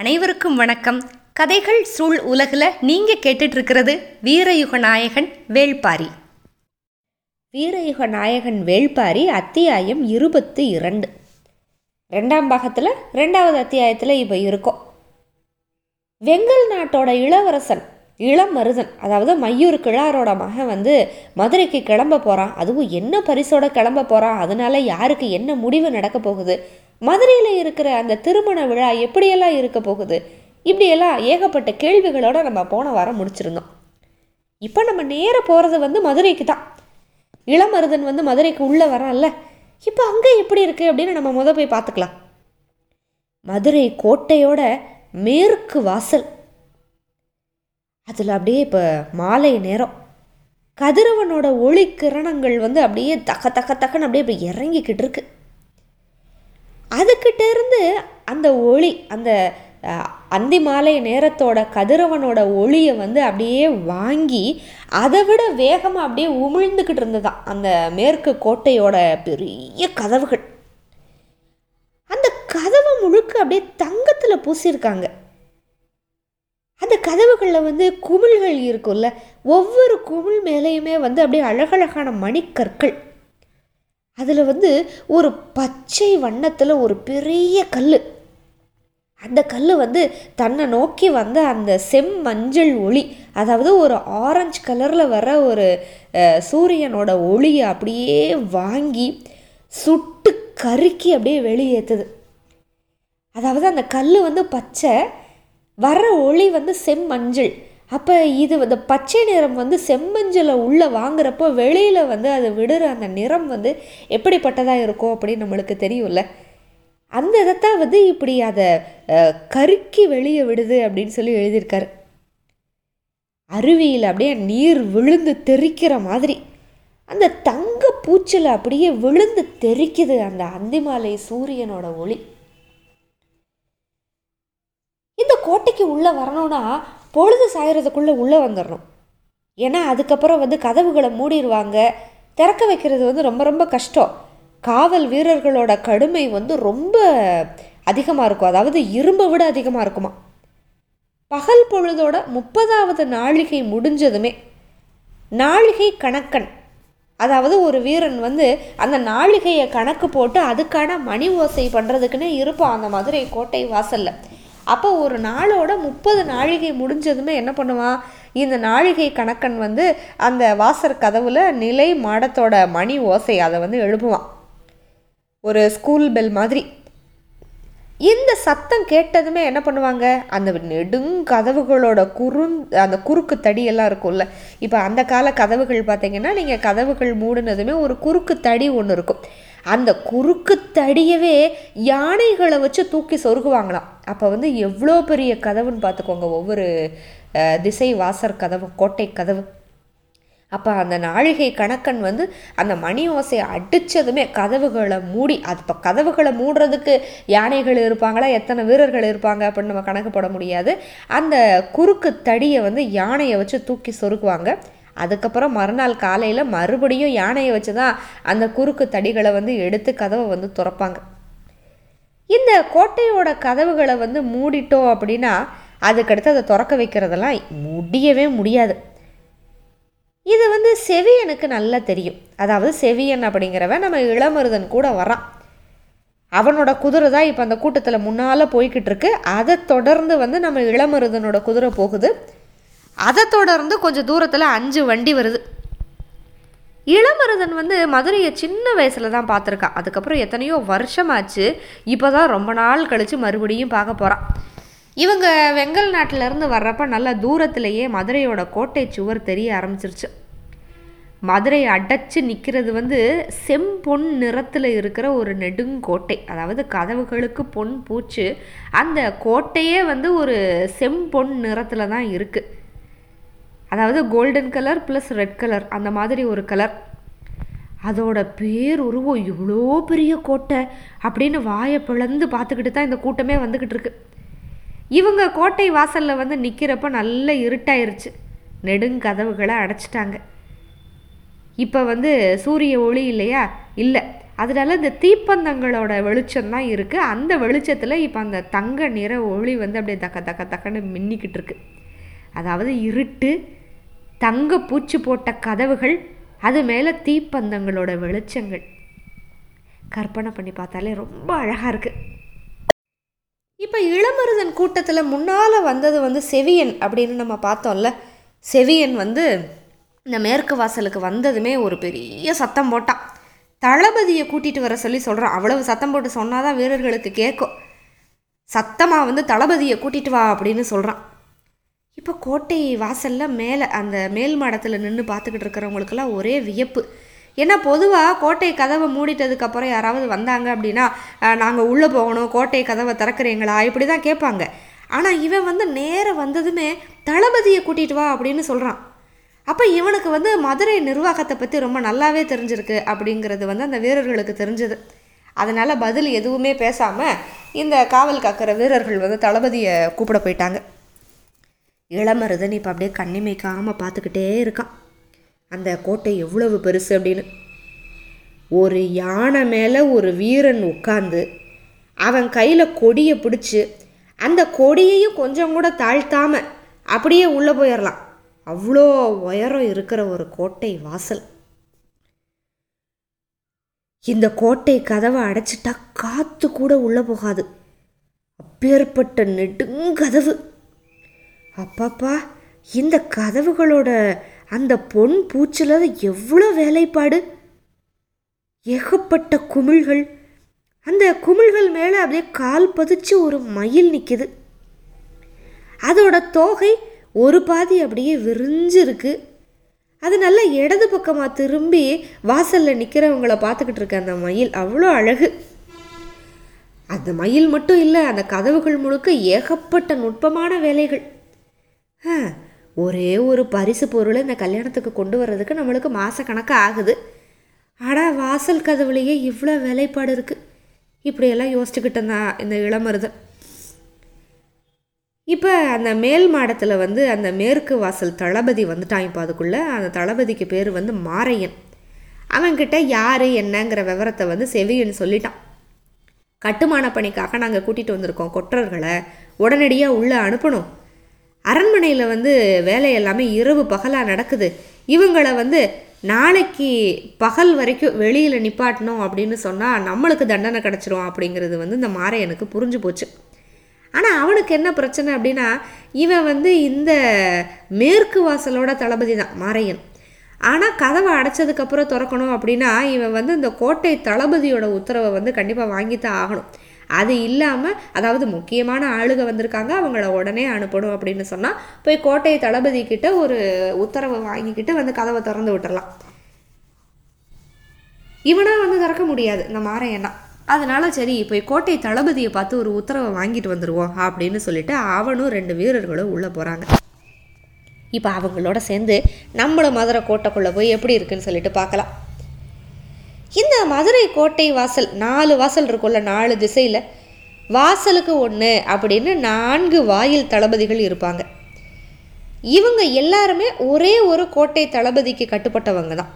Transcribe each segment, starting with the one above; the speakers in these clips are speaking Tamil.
அனைவருக்கும் வணக்கம். கதைகள் சூழ் உலகில் நீங்கள் கேட்டுட்ருக்கிறது வீரயுக நாயகன் வேள்பாரி. வீரயுக நாயகன் வேள்பாரி அத்தியாயம் இருபத்தி இரண்டு. ரெண்டாம் பாகத்தில் ரெண்டாவது அத்தியாயத்தில் இப்போ இருக்கோம். வெங்கல் நாட்டோட இளவரசன் இளம் மருதன் அதாவது மையூர் கிழாரோட மகன் வந்து மதுரைக்கு கிளம்ப போகிறான் அதுவும் என்ன பரிசோட கிளம்ப போகிறான் அதனால யாருக்கு என்ன முடிவு நடக்க போகுது? மதுரையில் இருக்கிற அந்த திருமண விழா எப்படியெல்லாம் இருக்க போகுது? இப்படியெல்லாம் ஏகப்பட்ட கேள்விகளோடு நம்ம போன வாரம் முடிச்சிருந்தோம். இப்போ நம்ம நேராக போகிறது வந்து மதுரைக்கு தான். இளமருதன் வந்து மதுரைக்கு உள்ளே வரான்ல. இப்போ அங்கே எப்படி இருக்குது அப்படின்னு நம்ம முத போய் பார்த்துக்கலாம். மதுரை கோட்டையோட மேற்கு வாசல். அதில் அப்படியே இப்போ மாலை நேரம். கதிரவனோட ஒளி கிரணங்கள் வந்து அப்படியே தக்க தக்க தக்கன்னு அப்படியே இப்போ இறங்கிக்கிட்டு இருக்குது அதுக்கிட்ட இருந்து அந்த ஒளி அந்த அந்தி மாலை நேரத்தோட கதிரவனோட ஒளியை வந்து அப்படியே வாங்கி அதை விட வேகமாக அப்படியே உமிழ்ந்துக்கிட்டு இருந்ததான் அந்த மேற்கு கோட்டையோட பெரிய கதவுகள். அந்த கதவு முழுக்க அப்படியே தங்கத்தில் பூசியிருக்காங்க. அந்த கதவுகளில் வந்து குமிழ்கள் இருக்கும்ல ஒவ்வொரு குமிழ் மேலேயுமே வந்து அப்படியே அழகழகான மணிக்கற்கள். அதில் வந்து ஒரு பச்சை வண்ணத்தில் ஒரு பெரிய கல் அந்த கல் வந்து தன்னை நோக்கி வந்த அந்த செம்மஞ்சள் ஒளி அதாவது ஒரு ஆரஞ்சு கலரில் வர ஒரு சூரியனோட ஒளியை அப்படியே வாங்கி சுட்டு கருக்கி அப்படியே வெளியேற்றுது அதாவது அந்த கல் வந்து பச்சை வர்ற ஒளி வந்து செம்மஞ்சள் அப்போ இது வந்து பச்சை நிறம் வந்து செம்மஞ்சளை உள்ளே வாங்குறப்போ வெளியில் வந்து அதை விடுற அந்த நிறம் வந்து எப்படிப்பட்டதாக இருக்கும் அப்படின்னு நம்மளுக்கு தெரியும்ல. அந்த இதைத்தான் வந்து இப்படி அதை கருக்கி வெளியே விடுது அப்படின்னு சொல்லி எழுதியிருக்காரு. அருவியில் அப்படியே நீர் விழுந்து தெறிக்கிற மாதிரி. அந்த தங்க பூச்சில் அப்படியே விழுந்து தெறிக்குது அந்த அந்திமாலை சூரியனோட ஒளி. இந்த கோட்டைக்கு உள்ளே வரணும்னா பொழுது சாயறதுக்குள்ளே உள்ளே வந்துடணும் ஏன்னா அதுக்கப்புறம் வந்து கதவுகளை மூடிடுவாங்க திறக்க வைக்கிறது வந்து ரொம்ப ரொம்ப கஷ்டம். காவல் வீரர்களோட கடுமை வந்து ரொம்ப அதிகமாக இருக்கும். அதாவது இரும்பை விட அதிகமாக இருக்குமா பகல் பொழுதோட முப்பதாவது நாழிகை முடிஞ்சதுமே நாழிகை கணக்கன். அதாவது ஒரு வீரன் வந்து அந்த நாழிகையை கணக்கு போட்டு அதுக்கான மணி ஓசை பண்ணுறதுக்குன்னே இருப்பான் அந்த மதுரை கோட்டை வாசலில். அப்போ ஒரு நாளோட முப்பது நாழிகை முடிஞ்சதுமே என்ன பண்ணுவான்? இந்த நாழிகை கணக்கன் வந்து அந்த வாசர் கதவுல நிலை மாடத்தோட மணி ஓசை அதை வந்து எழுப்புவான். ஒரு ஸ்கூல் பெல் மாதிரி. இந்த சத்தம் கேட்டதுமே என்ன பண்ணுவாங்க? அந்த நெடுங்கதவுகளோட குறுந் அந்த குறுக்கு தடியெல்லாம் இருக்கும்ல. இப்போ அந்த கால கதவுகள் பார்த்தீங்கன்னா நீங்கள் கதவுகள் மூடினதுமே ஒரு குறுக்கு தடி ஒன்று இருக்கும். அந்த குறுக்கு தடியவே யானைகளை வச்சு தூக்கி சொருகுவாங்களாம். அப்போ வந்து எவ்வளோ பெரிய கதவுன்னு பார்த்துக்கோங்க. ஒவ்வொரு திசை வாசர் கதவு கோட்டை கதவு. அப்போ அந்த நாழிகை கணக்கன் வந்து அந்த மணி ஓசையை அடித்ததுமே கதவுகளை மூடி அது இப்போ கதவுகளை மூடுறதுக்கு யானைகள் இருப்பாங்களா எத்தனை வீரர்கள் இருப்பாங்க அப்படின்னு நம்ம கணக்கு போட முடியாது. அந்த குறுக்கு தடியை வந்து யானையை வச்சு தூக்கி சொருக்குவாங்க அதுக்கப்புறம் மறுநாள் காலையில் மறுபடியும் யானையை வச்சு தான் அந்த குறுக்கு தடிகளை வந்து எடுத்து கதவை வந்து துறப்பாங்க. இந்த கோட்டையோட கதவுகளை வந்து மூடிட்டோம் அப்படின்னா அதுக்கடுத்து அதை திறக்க வைக்கிறதெல்லாம் முடியவே முடியாது. இது வந்து செவியனுக்கு நல்லா தெரியும். அதாவது செவியன் அப்படிங்கிறவன் நம்ம இளமருதன் கூட வரான். அவனோட குதிரை தான் இப்போ அந்த கூட்டத்தில் முன்னால் போய்கிட்டு இருக்கு. அதை தொடர்ந்து வந்து நம்ம இளமருதனோட குதிரை போகுது. அதை தொடர்ந்து கொஞ்சம் தூரத்தில் அஞ்சு வண்டி வருது. இளமருதன் வந்து மதுரையை சின்ன வயசில் தான் பார்த்துருக்கான் அதுக்கப்புறம் எத்தனையோ வருஷமாச்சு. இப்போ தான் ரொம்ப நாள் கழித்து மறுபடியும் பார்க்க போகிறான் இவங்க வெங்கல் நாட்டிலேருந்து வர்றப்ப நல்லா தூரத்திலேயே மதுரையோட கோட்டை சுவர் தெரிய ஆரம்பிச்சிருச்சு. மதுரை அடைச்சு நிற்கிறது வந்து செம்பொன் நிறத்தில் இருக்கிற ஒரு நெடுங்கோட்டை. அதாவது கதவுகளுக்கு பொன் பூச்சு அந்த கோட்டையே வந்து ஒரு செம்பொன் நிறத்தில் தான் இருக்குது அதாவது golden colour plus red colour அந்த மாதிரி ஒரு கலர் அதோட பேர் உருவம் இவ்வளோ பெரிய கோட்டை அப்படின்னு வாயை பிளந்து பார்த்துக்கிட்டு தான் இந்த கூட்டமே வந்துக்கிட்டு இருக்கு. இவங்க கோட்டை வாசலில் வந்து நிற்கிறப்ப நல்ல இருட்டாயிருச்சு. நெடுங்கதவுகளை அடைச்சிட்டாங்க. இப்போ வந்து சூரிய ஒளி இல்லையா? இல்லை. அதனால இந்த தீப்பந்தங்களோட வெளிச்சம் தான் இருக்குது அந்த வெளிச்சத்தில் இப்போ அந்த தங்க நிற ஒளி வந்து அப்படியே தக்க தக்க தக்கன்னு மின்னிக்கிட்டு இருக்கு. அதாவது இருட்டு தங்க பூச்சி போட்ட கதவுகள் அது மேலே தீப்பந்தங்களோட வெளிச்சங்கள். கற்பனை பண்ணி பார்த்தாலே ரொம்ப அழகாக இருக்குது இப்போ இளமருதன் கூட்டத்தில் முன்னால் வந்தது வந்து செவியன் அப்படின்னு நம்ம பார்த்தோம்ல. செவியன் வந்து இந்த மேற்கு வாசலுக்கு வந்ததுமே ஒரு பெரிய சத்தம் போட்டான் தளபதியை கூட்டிகிட்டு வர சொல்லி சொல்கிறான் அவ்வளவு சத்தம் போட்டு சொன்னால் தான் வீரர்களுக்கு கேட்கும் சத்தமாக வந்து தளபதியை கூட்டிகிட்டு வா அப்படின்னு சொல்கிறான் இப்போ கோட்டை வாசலில் மேலே அந்த மேல் மாடத்தில் நின்று பார்த்துக்கிட்டு இருக்கிறவங்களுக்கெல்லாம் ஒரே வியப்பு. ஏன்னா பொதுவாக கோட்டை கதவை மூடிட்டதுக்கப்புறம் யாராவது வந்தாங்க அப்படின்னா நாங்கள் உள்ளே போகணும் கோட்டை கதவை திறக்கிறீங்களா? இப்படி தான் கேட்பாங்க. ஆனால் இவன் வந்து நேரம் வந்ததுமே தளபதியை கூட்டிகிட்டு வா அப்படின்னு சொல்கிறான் அப்போ இவனுக்கு வந்து மதுரை நிர்வாகத்தை பற்றி ரொம்ப நல்லாவே தெரிஞ்சிருக்கு அப்படிங்கிறது வந்து அந்த வீரர்களுக்கு தெரிஞ்சது. அதனால் பதில் எதுவுமே பேசாமல் இந்த காவல் காக்கிற வீரர்கள் வந்து தளபதியை கூப்பிட போயிட்டாங்க. இளமருதன் இப்போ அப்படியே கண்ணிமைக்காமல் பார்த்துக்கிட்டே இருக்கான் அந்த கோட்டை எவ்வளவு பெருசு அப்படின்னு. ஒரு யானை மேலே ஒரு வீரன் உட்காந்து அவன் கையில் கொடியை பிடிச்சி அந்த கொடியையும் கொஞ்சம் கூட தாழ்த்தாமல் அப்படியே உள்ளே போயிடலாம் அவ்வளோ உயரம் இருக்கிற ஒரு கோட்டை வாசல். இந்த கோட்டை கதவை அடைச்சிட்டா காற்று கூட உள்ளே போகாது. அப்பேற்பட்ட நெடுங்கதவு. அப்பாப்பா இந்த கதவுகளோட அந்த பொன் பூச்சில் எவ்வளோ வேலைப்பாடு? ஏகப்பட்ட குமிழ்கள். அந்த குமிழ்கள் மேலே அப்படியே கால் பதிச்சு ஒரு மயில் நிற்கிது அதோட தோகை ஒரு பாதி அப்படியே விரிஞ்சிருக்கு. அது நல்லா இடது பக்கமாக திரும்பி வாசலில் நிற்கிறவங்கள பார்த்துக்கிட்டு இருக்க அந்த மயில் அவ்வளோ அழகு. அந்த மயில் மட்டும் இல்லை அந்த கதவுகள் முழுக்க ஏகப்பட்ட நுட்பமான வேலைகள். ஒரே ஒரு பரிசு பொருளை இந்த கல்யாணத்துக்கு கொண்டு வர்றதுக்கு நம்மளுக்கு மாதக்கணக்கு ஆகுது. ஆனால் வாசல் கதவுலேயே இவ்வளோ வேலைப்பாடு இருக்குது இப்படியெல்லாம் யோசிச்சுக்கிட்டு தான் இந்த இளமருதன். இப்போ அந்த மேல் மாடத்தில் வந்து அந்த மேற்கு வாசல் தளபதி வந்துட்டான் இப்போ அதுக்குள்ளே. அந்த தளபதிக்கு பேர் வந்து மாரையன். அவன்கிட்ட யார் என்னங்கிற விவரத்தை வந்து செவியன் சொல்லிட்டான். கட்டுமான பணிக்காக நாங்கள் கூட்டிகிட்டு வந்திருக்கோம். கொற்றர்களை உடனடியாக உள்ளே அனுப்பணும். அரண்மனையில் வந்து வேலை எல்லாமே இரவு பகலாக நடக்குது. இவங்களை வந்து நாளைக்கு பகல் வரைக்கும் வெளியில் நிப்பாட்டணும் அப்படின்னு சொன்னால் நம்மளுக்கு தண்டனை கிடச்சிரும் அப்படிங்கிறது வந்து இந்த மாரையனுக்கு புரிஞ்சு போச்சு. ஆனால் அவனுக்கு என்ன பிரச்சனை அப்படின்னா இவன் வந்து இந்த மேற்கு வாசலோட தளபதி தான் மாரையன். ஆனால் கதவை அடைச்சதுக்கப்புறம் திறக்கணும் அப்படின்னா இவன் வந்து இந்த கோட்டை தளபதியோட உத்தரவை வந்து கண்டிப்பாக வாங்கித்தான் ஆகணும். அது இல்லாமல் அதாவது முக்கியமான ஆளுக வந்திருக்காங்க அவங்கள உடனே அனுப்பணும் அப்படின்னு சொன்னால் போய் கோட்டை தளபதி கிட்ட ஒரு உத்தரவை வாங்கிக்கிட்டு வந்து கதவை திறந்து விட்டுறலாம். இவனாக வந்து திறக்க முடியாது இந்த மாரையனா. அதனால சரி போய் கோட்டை தளபதியை பார்த்து ஒரு உத்தரவை வாங்கிட்டு வந்துடுவோம் அப்படின்னு சொல்லிட்டு அவனும் ரெண்டு வீரர்களும் உள்ளே போகிறாங்க இப்போ அவங்களோட சேர்ந்து நம்மளும் மதுரை கோட்டைக்குள்ளே போய் எப்படி இருக்குன்னு சொல்லிட்டு பார்க்கலாம். இந்த மதுரை கோட்டை வாசல் நாலு வாசல் இருக்கும்ல நாலு திசையில் வாசலுக்கு ஒன்று அப்படின்னு நான்கு வாயில் தளபதிகள் இருப்பாங்க. இவங்க எல்லாருமே ஒரே ஒரு கோட்டை தளபதிக்கு கட்டுப்பட்டவங்க தான்.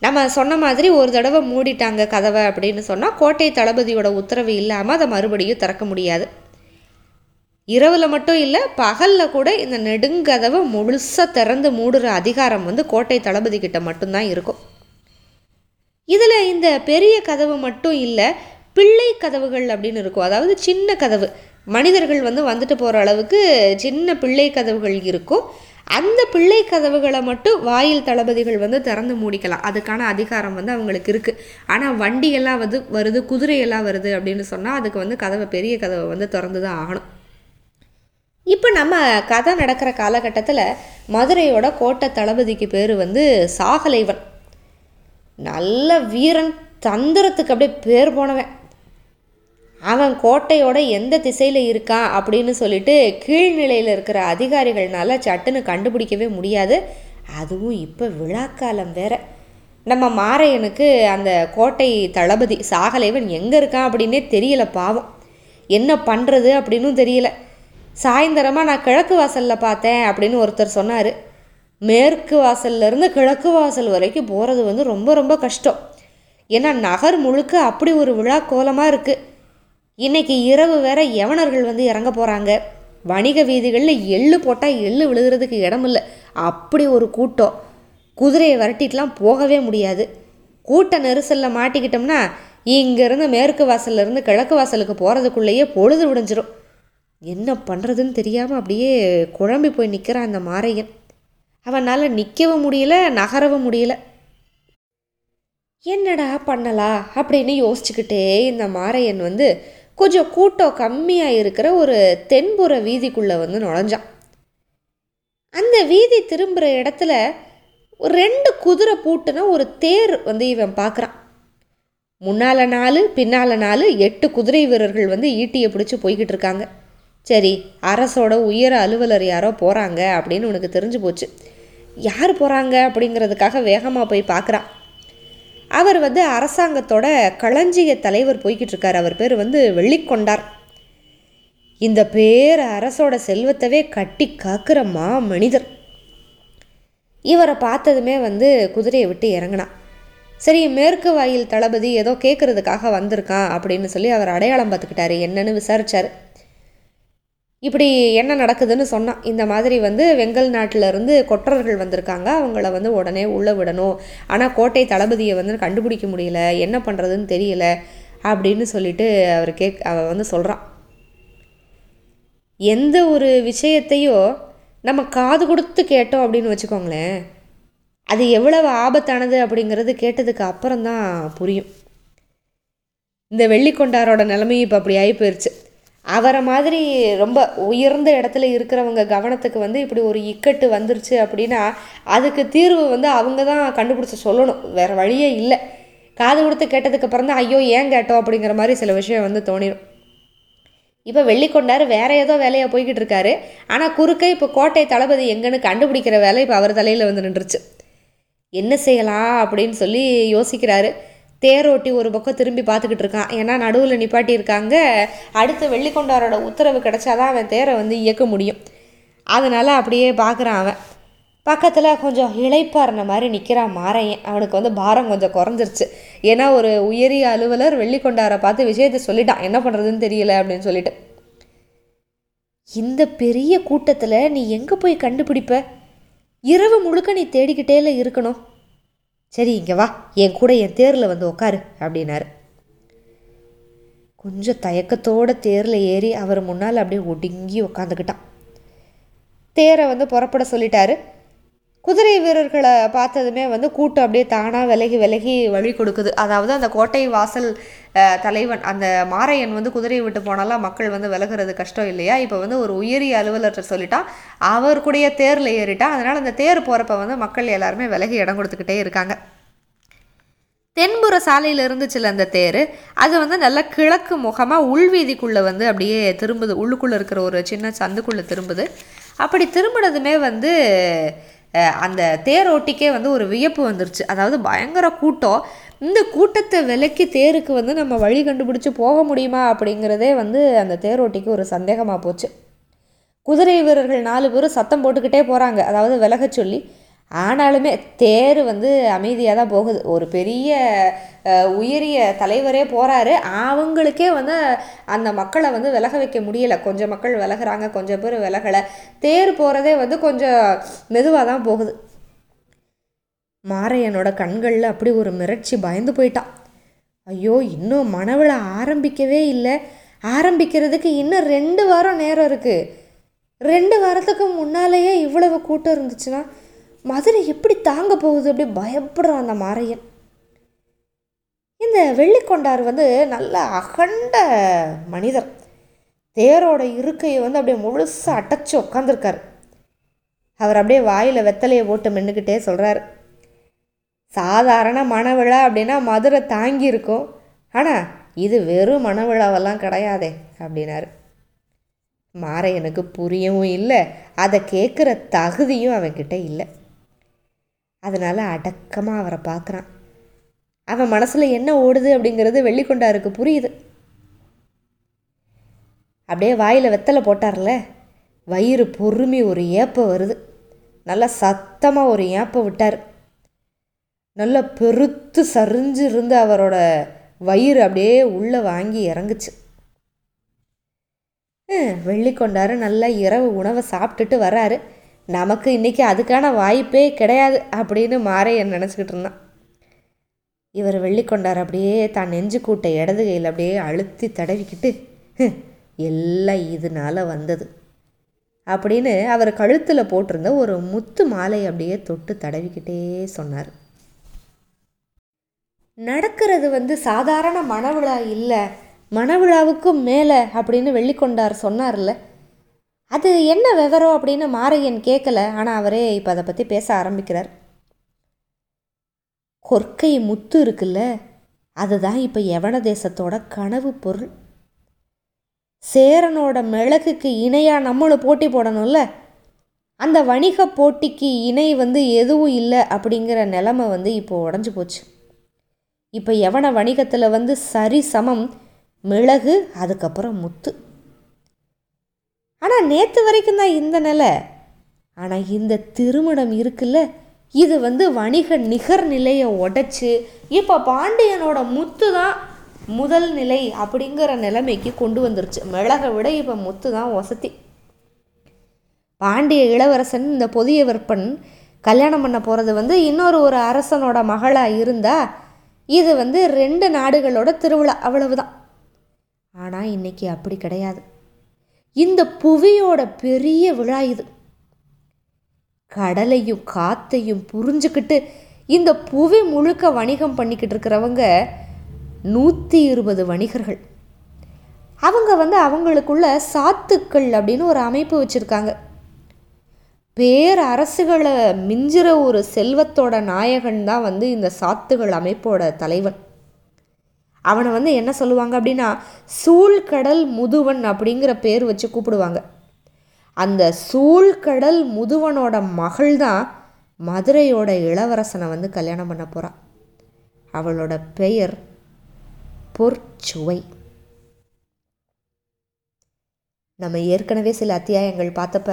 நம்ம சொன்ன மாதிரி ஒரு தடவை மூடிட்டாங்க கதவை அப்படின்னு சொன்னால் கோட்டை தளபதியோட உத்தரவு இல்லாமல் அதை மறுபடியும் திறக்க முடியாது. இரவில் மட்டும் இல்லை பகலில் கூட இந்த நெடுங்கதவை முழுசாக திறந்து மூடுற அதிகாரம் வந்து கோட்டை தளபதி கிட்ட மட்டும்தான் இருக்கும். இதில் இந்த பெரிய கதவு மட்டும் இல்லை பிள்ளை கதவுகள் அப்படின்னு இருக்கும். அதாவது சின்ன கதவு. மனிதர்கள் வந்து வந்துட்டு போகிற அளவுக்கு சின்ன பிள்ளை கதவுகள் இருக்கும். அந்த பிள்ளை கதவுகளை மட்டும் வாயில் தளபதிகள் வந்து திறந்து மூடிக்கலாம். அதுக்கான அதிகாரம் வந்து அவங்களுக்கு இருக்குது ஆனால் வண்டியெல்லாம் வந்து வருது குதிரையெல்லாம் வருது அப்படின்னு சொன்னால் அதுக்கு வந்து கதவை பெரிய கதவை வந்து திறந்து தான் ஆகணும். இப்போ நம்ம கதை நடக்கிற காலகட்டத்தில் மதுரையோட கோட்டை தளபதிக்கு பேர் வந்து சாகலைவன். நல்ல வீரன் தந்திரத்துக்கு அப்படியே பேர் போனவன். அவன் கோட்டையோட எந்த திசையில் இருக்கான் அப்படின்னு சொல்லிட்டு கீழ்நிலையில் இருக்கிற அதிகாரிகள்னால சட்டுன்னு கண்டுபிடிக்கவே முடியாது. அதுவும் இப்போ விழாக்காலம் வேற. நம்ம மாரையனுக்கு அந்த கோட்டை தளபதி சாகலைவன் எங்கே இருக்கான் அப்படின்னே தெரியல பாவம். என்ன பண்ணுறது அப்படின்னும் தெரியல. சாயந்தரமாக நான் கிழக்கு வாசலில் பார்த்தேன் அப்படின்னு ஒருத்தர் சொன்னார். மேற்கு வாசல்லேருந்து கிழக்கு வாசல் வரைக்கும் போகிறது வந்து ரொம்ப ரொம்ப கஷ்டம். ஏன்னா நகர் முழுக்க அப்படி ஒரு விழா கோலமாக இருக்குது இன்றைக்கி இரவு வேற யவனர்கள் வந்து இறங்க போகிறாங்க வணிக வீதிகளில் எள்ளு போட்டால் எள்ளு விழுகிறதுக்கு இடம் இல்லை அப்படி ஒரு கூட்டம். குதிரையை விரட்டிட்டுலாம் போகவே முடியாது. கூட்ட நெரிசலில் மாட்டிக்கிட்டோம்னா இங்கேருந்து மேற்கு வாசல்லேருந்து கிழக்கு வாசலுக்கு போகிறதுக்குள்ளேயே பொழுது விடிஞ்சிரும். என்ன பண்ணுறதுன்னு தெரியாமல் அப்படியே குழம்பி போய் நிற்கிறான் அந்த மாரையன். அவனால் நிற்கவும் முடியல நகரவும் முடியல. என்னடா பண்ணலா? அப்படின்னு யோசிச்சுக்கிட்டே இந்த மாரையன் வந்து கொஞ்சம் கூட்டம் கம்மியாக இருக்கிற ஒரு தென்புற வீதிக்குள்ளே வந்து நுழைஞ்சான். அந்த வீதி திரும்புகிற இடத்துல ஒரு ரெண்டு குதிரை பூட்டுன ஒரு தேர் வந்து இவன் பார்க்குறான் முன்னால் நாலு பின்னால் நாலு எட்டு குதிரை வீரர்கள் வந்து ஈட்டியை பிடிச்சி போய்கிட்டு இருக்காங்க. சரி அரசோட உயர அலுவலர் யாரோ போகிறாங்க அப்படின்னு உனக்கு தெரிஞ்சு போச்சு. யார் போகிறாங்க அப்படிங்கிறதுக்காக வேகமாக போய் பார்க்குறான் அவர் வந்து அரசாங்கத்தோட களஞ்சிய தலைவர் போய்கிட்டு இருக்கார். அவர் பேர் வந்து வெள்ளிக்கொண்டார். இந்த பேர் அரசோட செல்வத்தவே கட்டி காக்கிற மா மனிதர் இவரை பார்த்ததுமே வந்து குதிரையை விட்டு இறங்கினான். சரி மேற்கு வாயில் தளபதி ஏதோ கேட்குறதுக்காக வந்திருக்கான் அப்படின்னு சொல்லி அவர் அடையாளம் பார்த்துக்கிட்டாரு. என்னன்னு விசாரிச்சார். இப்படி என்ன நடக்குதுன்னு சொன்னான். இந்த மாதிரி வந்து வெங்கல் நாட்டில் இருந்து கொற்றர்கள் வந்திருக்காங்க. அவங்கள வந்து உடனே உள்ளே விடணும். ஆனால் கோட்டை தளபதியை வந்து கண்டுபிடிக்க முடியல. என்ன பண்ணுறதுன்னு தெரியல அப்படின்னு சொல்லிட்டு அவர் கேக் அவர் வந்து சொல்கிறான் எந்த ஒரு விஷயத்தையோ நம்ம காது கொடுத்து கேட்டோம் அப்படின்னு வச்சுக்கோங்களேன். அது எவ்வளவு ஆபத்தானது அப்படிங்கிறது கேட்டதுக்கு அப்புறம் தான் புரியும். இந்த வெள்ளிக்கொண்டாரோட நிலைமையும் இப்போ அப்படி ஆகி போயிடுச்சு அவரை மாதிரி ரொம்ப உயர்ந்த இடத்துல இருக்கிறவங்க கவனத்துக்கு வந்து இப்படி ஒரு இக்கட்டு வந்துருச்சு அப்படின்னா அதுக்கு தீர்வு வந்து அவங்க தான் கண்டுபிடிச்சி சொல்லணும். வேறு வழியே இல்லை. காது கொடுத்து கேட்டதுக்கு அப்புறம் தான் ஐயோ ஏன் கேட்டோம் அப்படிங்கிற மாதிரி சில விஷயம் வந்து தோணிடும் இப்போ வெள்ளிக்கொண்டார் வேற ஏதோ வேலையாக போய்கிட்டு இருக்காரு. ஆனால் குறுக்க இப்போ கோட்டை தளபதி எங்கன்னு கண்டுபிடிக்கிற வேலை இப்போ அவர் தலையில் வந்து நின்றுச்சு. என்ன செய்யலாம் அப்படின்னு சொல்லி யோசிக்கிறாரு. தேரோட்டி ஒரு பக்கம் திரும்பி பார்த்துக்கிட்டு இருக்கான். ஏன்னா நடுவில் நிப்பாட்டி இருக்காங்க அடுத்து வெள்ளிக்கொண்டாரோட உத்தரவு கிடச்சாதான் அவன் தேரை வந்து இயக்க முடியும். அதனால் அப்படியே பார்க்குறான் அவன். பக்கத்தில் கொஞ்சம் இளைப்பாறின மாதிரி நிற்கிறான் மாறையன் அவனுக்கு வந்து பாரம் கொஞ்சம் குறைஞ்சிருச்சு. ஏன்னா ஒரு உயரிய அலுவலர் வெள்ளிக்கொண்டாரை பார்த்து விஷயத்தை சொல்லிட்டான். என்ன பண்ணுறதுன்னு தெரியல அப்படின்னு சொல்லிட்டு. இந்த பெரிய கூட்டத்தில் நீ எங்கே போய் கண்டுபிடிப்ப? இரவு முழுக்க நீ தேடிக்கிட்டேல இருக்கணும். சரி இங்கே வா. என் கூட என் தேரில் வந்து உக்காரு அப்படின்னாரு. கொஞ்சம் தயக்கத்தோட தேரில் ஏறி அவர் முன்னால் அப்படியே ஒடுங்கி உக்காந்துக்கிட்டான். தேரை வந்து புறப்பட சொல்லிட்டாரு. குதிரை வீரர்களை பார்த்ததுமே வந்து கூட்டம் அப்படியே தானாக விலகி விலகி வழி கொடுக்குது. அதாவது அந்த கோட்டை வாசல் தலைவன் அந்த மாரையன் வந்து குதிரையை விட்டு போனாலும் மக்கள் வந்து விலகிறது கஷ்டம் இல்லையா? இப்போ வந்து ஒரு உயரிய அலுவலர்கிட்ட சொல்லிட்டான். அவர் கூடிய தேரில் ஏறிட்டான் அதனால் அந்த தேர் போகிறப்ப வந்து மக்கள் எல்லாருமே விலகி இடம் கொடுத்துக்கிட்டே இருக்காங்க. தென்புற சாலையில் இருந்துச்சுல அந்த தேர் அது வந்து நல்லா கிழக்கு முகமாக உள்வீதிக்குள்ளே வந்து அப்படியே திரும்புது. உள்ளுக்குள்ளே இருக்கிற ஒரு சின்ன சந்துக்குள்ளே திரும்புது. அப்படி திரும்பினதுமே வந்து அந்த தேரோட்டிக்கே வந்து ஒரு வியப்பு வந்துருச்சு. அதாவது பயங்கர கூட்டம். இந்த கூட்டத்தை விலக்கி தேருக்கு வந்து நம்ம வழி கண்டுபிடிச்சி போக முடியுமா அப்படிங்கிறதே வந்து அந்த தேரோட்டிக்கு ஒரு சந்தேகமாக போச்சு. குதிரை வீரர்கள் நாலு பேரும் சத்தம் போட்டுக்கிட்டே போகிறாங்க அதாவது விலக சொல்லி ஆனாலுமே தேர் வந்து அமைதியாக தான் போகுது. ஒரு பெரிய உயரிய தலைவரே போகிறாரு அவங்களுக்கே வந்து அந்த மக்களை வந்து விலக வைக்க முடியலை. கொஞ்சம் மக்கள் விலகிறாங்க கொஞ்சம் பேர் விலகலை. தேர் போகிறதே வந்து கொஞ்சம் மெதுவாக தான் போகுது. மாரையனோட கண்களில் அப்படி ஒரு மிரட்சி பயந்து போயிட்டான். ஐயோ இன்னும் மனவிழா ஆரம்பிக்கவே இல்லை. ஆரம்பிக்கிறதுக்கு இன்னும் ரெண்டு வாரம் நேரம் இருக்குது ரெண்டு வாரத்துக்கு முன்னாலேயே இவ்வளவு கூட்டம் இருந்துச்சுன்னா மதுரை எப்படி தாங்க போகுது அப்படி பயப்படுறான் அந்த மாரையன். இந்த வெள்ளிக்கொண்டார் வந்து நல்ல அகண்ட மனிதர். தேரோட இருக்கையை வந்து அப்படியே முழுசாக அடைச்சி உட்காந்துருக்கார் அவர் அப்படியே வாயில் வெத்தலையை போட்டு மென்னுக்கிட்டே சொல்கிறார் சாதாரண மனவிழா அப்படின்னா மதுரை தாங்கி இருக்கும். ஆனால் இது வெறும் மனவிழாவெல்லாம் கிடையாதே அப்படின்னாரு. மாரையனுக்கு புரியவும் இல்லை அதை கேட்குற தகுதியும் அவன்கிட்ட இல்லை. அதனால் அடக்கமாக அவரை பார்க்குறான். அவன் மனசில் என்ன ஓடுது அப்படிங்கிறது வெள்ளிக்கொண்டாருக்கு புரியுது. அப்படியே வாயில் வெத்தலை போட்டார்ல வயிறு பொறுமி ஒரு ஏப்ப வருது. நல்லா சத்தமாக ஒரு ஏப்ப விட்டார். நல்லா பெருத்து சரிஞ்சு இருந்து அவரோட வயிறு அப்படியே உள்ளே வாங்கி இறங்குச்சு. வெள்ளிக்கொண்டாரு நல்லா இரவு உணவை சாப்பிட்டுட்டு வராரு. நமக்கு இன்றைக்கி அதுக்கான வாய்ப்பே கிடையாது அப்படின்னு மாறையன் நினச்சிக்கிட்டு இருந்தான். இவர் வெள்ளிக்கொண்டார் அப்படியே தான் நெஞ்சு கூட்ட இடது கையில் அப்படியே அழுத்தி தடவிக்கிட்டு எல்லாம் இதனால் வந்தது அப்படின்னு அவர் கழுத்தில் போட்டிருந்த ஒரு முத்து மாலை அப்படியே தொட்டு தடவிக்கிட்டே சொன்னார். நடக்கிறது வந்து சாதாரண மனவிழா இல்லை மனவிழாவுக்கும் மேலே அப்படின்னு வெள்ளிக்கொண்டார் சொன்னார்ல அது என்ன விவரம் அப்படின்னு மாரையன் கேட்கல ஆனால் அவரே இப்போ அதை பற்றி பேச ஆரம்பிக்கிறார். கொற்கை முத்து இருக்குல்ல அதுதான் இப்போ யவன தேசத்தோட கனவு பொருள். சேரனோட மிளகுக்கு இணையாக நம்மளும் போட்டி போடணும்ல அந்த வணிக போட்டிக்கு இணை வந்து எதுவும் இல்லை அப்படிங்கிற நிலமை வந்து இப்போ உடஞ்சி போச்சு. இப்போ எவன வணிகத்தில் வந்து சரி சமம் மிளகு அதுக்கப்புறம் முத்து. ஆனால் நேற்று வரைக்கும் தான் இந்த நிலை. ஆனால் இந்த திருமணம் இருக்குல்ல? இது வந்து வணிக நிகர் நிலையை உடைச்சி இப்போ பாண்டியனோட முத்து தான் முதல் நிலை அப்படிங்கிற நிலைமைக்கு கொண்டு வந்துருச்சு. மிளகை விட இப்போ முத்து தான் வசதி. பாண்டிய இளவரசன் இந்த புதிய விற்பன் கல்யாணம் பண்ண போகிறது வந்து இன்னொரு ஒரு அரசனோட மகளாக இருந்தால் இது வந்து ரெண்டு நாடுகளோட திருவிழா. அவ்வளவுதான். ஆனால் இன்னைக்கு அப்படி கிடையாது. இந்த புவியோட பெரிய விழா இது. கடலையும் காத்தையும் புரிஞ்சுக்கிட்டு இந்த புவி முழுக்க வணிகம் பண்ணிக்கிட்டு இருக்கிறவங்க நூற்றி இருபது வணிகர்கள். அவங்க வந்து அவங்களுக்குள்ள சாத்துக்கள் அப்படின்னு ஒரு அமைப்பு வச்சுருக்காங்க. பேரரசுகளை மிஞ்சிற ஒரு செல்வத்தோட நாயகன் தான் வந்து இந்த சாத்துகள் அமைப்போட தலைவன். அவனை வந்து என்ன சொல்லுவாங்க அப்படின்னா சூழ்கடல் முதுவன் அப்படிங்கிற பேர் வச்சு கூப்பிடுவாங்க. அந்த சூழ்கடல் முதுவனோட மகள் தான் மதுரையோட இளவரசனை வந்து கல்யாணம் பண்ண போகிறான் அவளோட பெயர் பொற்சுவை. நம்ம ஏற்கனவே சில அத்தியாயங்கள் பார்த்தப்ப